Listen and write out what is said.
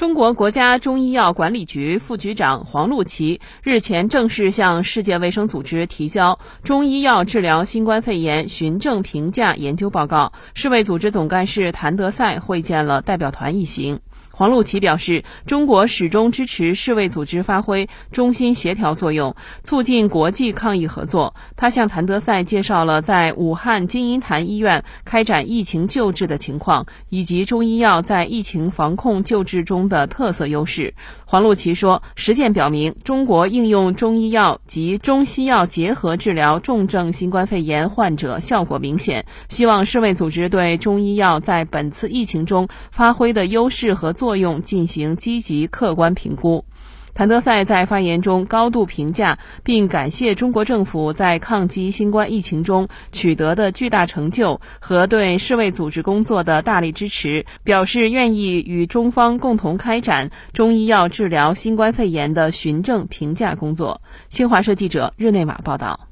中国国家中医药管理局副局长黄璐琦日前正式向世界卫生组织提交中医药治疗新冠肺炎循证评价研究报告。世卫组织总干事谭德赛会见了代表团一行。黄璐琦表示，中国始终支持世卫组织发挥中心协调作用，促进国际抗疫合作。他向谭德赛介绍了在武汉金银潭医院开展疫情救治的情况，以及中医药在疫情防控救治中的特色优势。黄璐琦说，实践表明，中国应用中医药及中西药结合治疗重症新冠肺炎患者效果明显。希望世卫组织对中医药在本次疫情中发挥的优势和作作用进行积极客观评估。谭德赛在发言中高度评价并感谢中国政府在抗击新冠疫情中取得的巨大成就和对世卫组织工作的大力支持，表示愿意与中方共同开展中医药治疗新冠肺炎的循证评价工作。新华社记者日内瓦报道。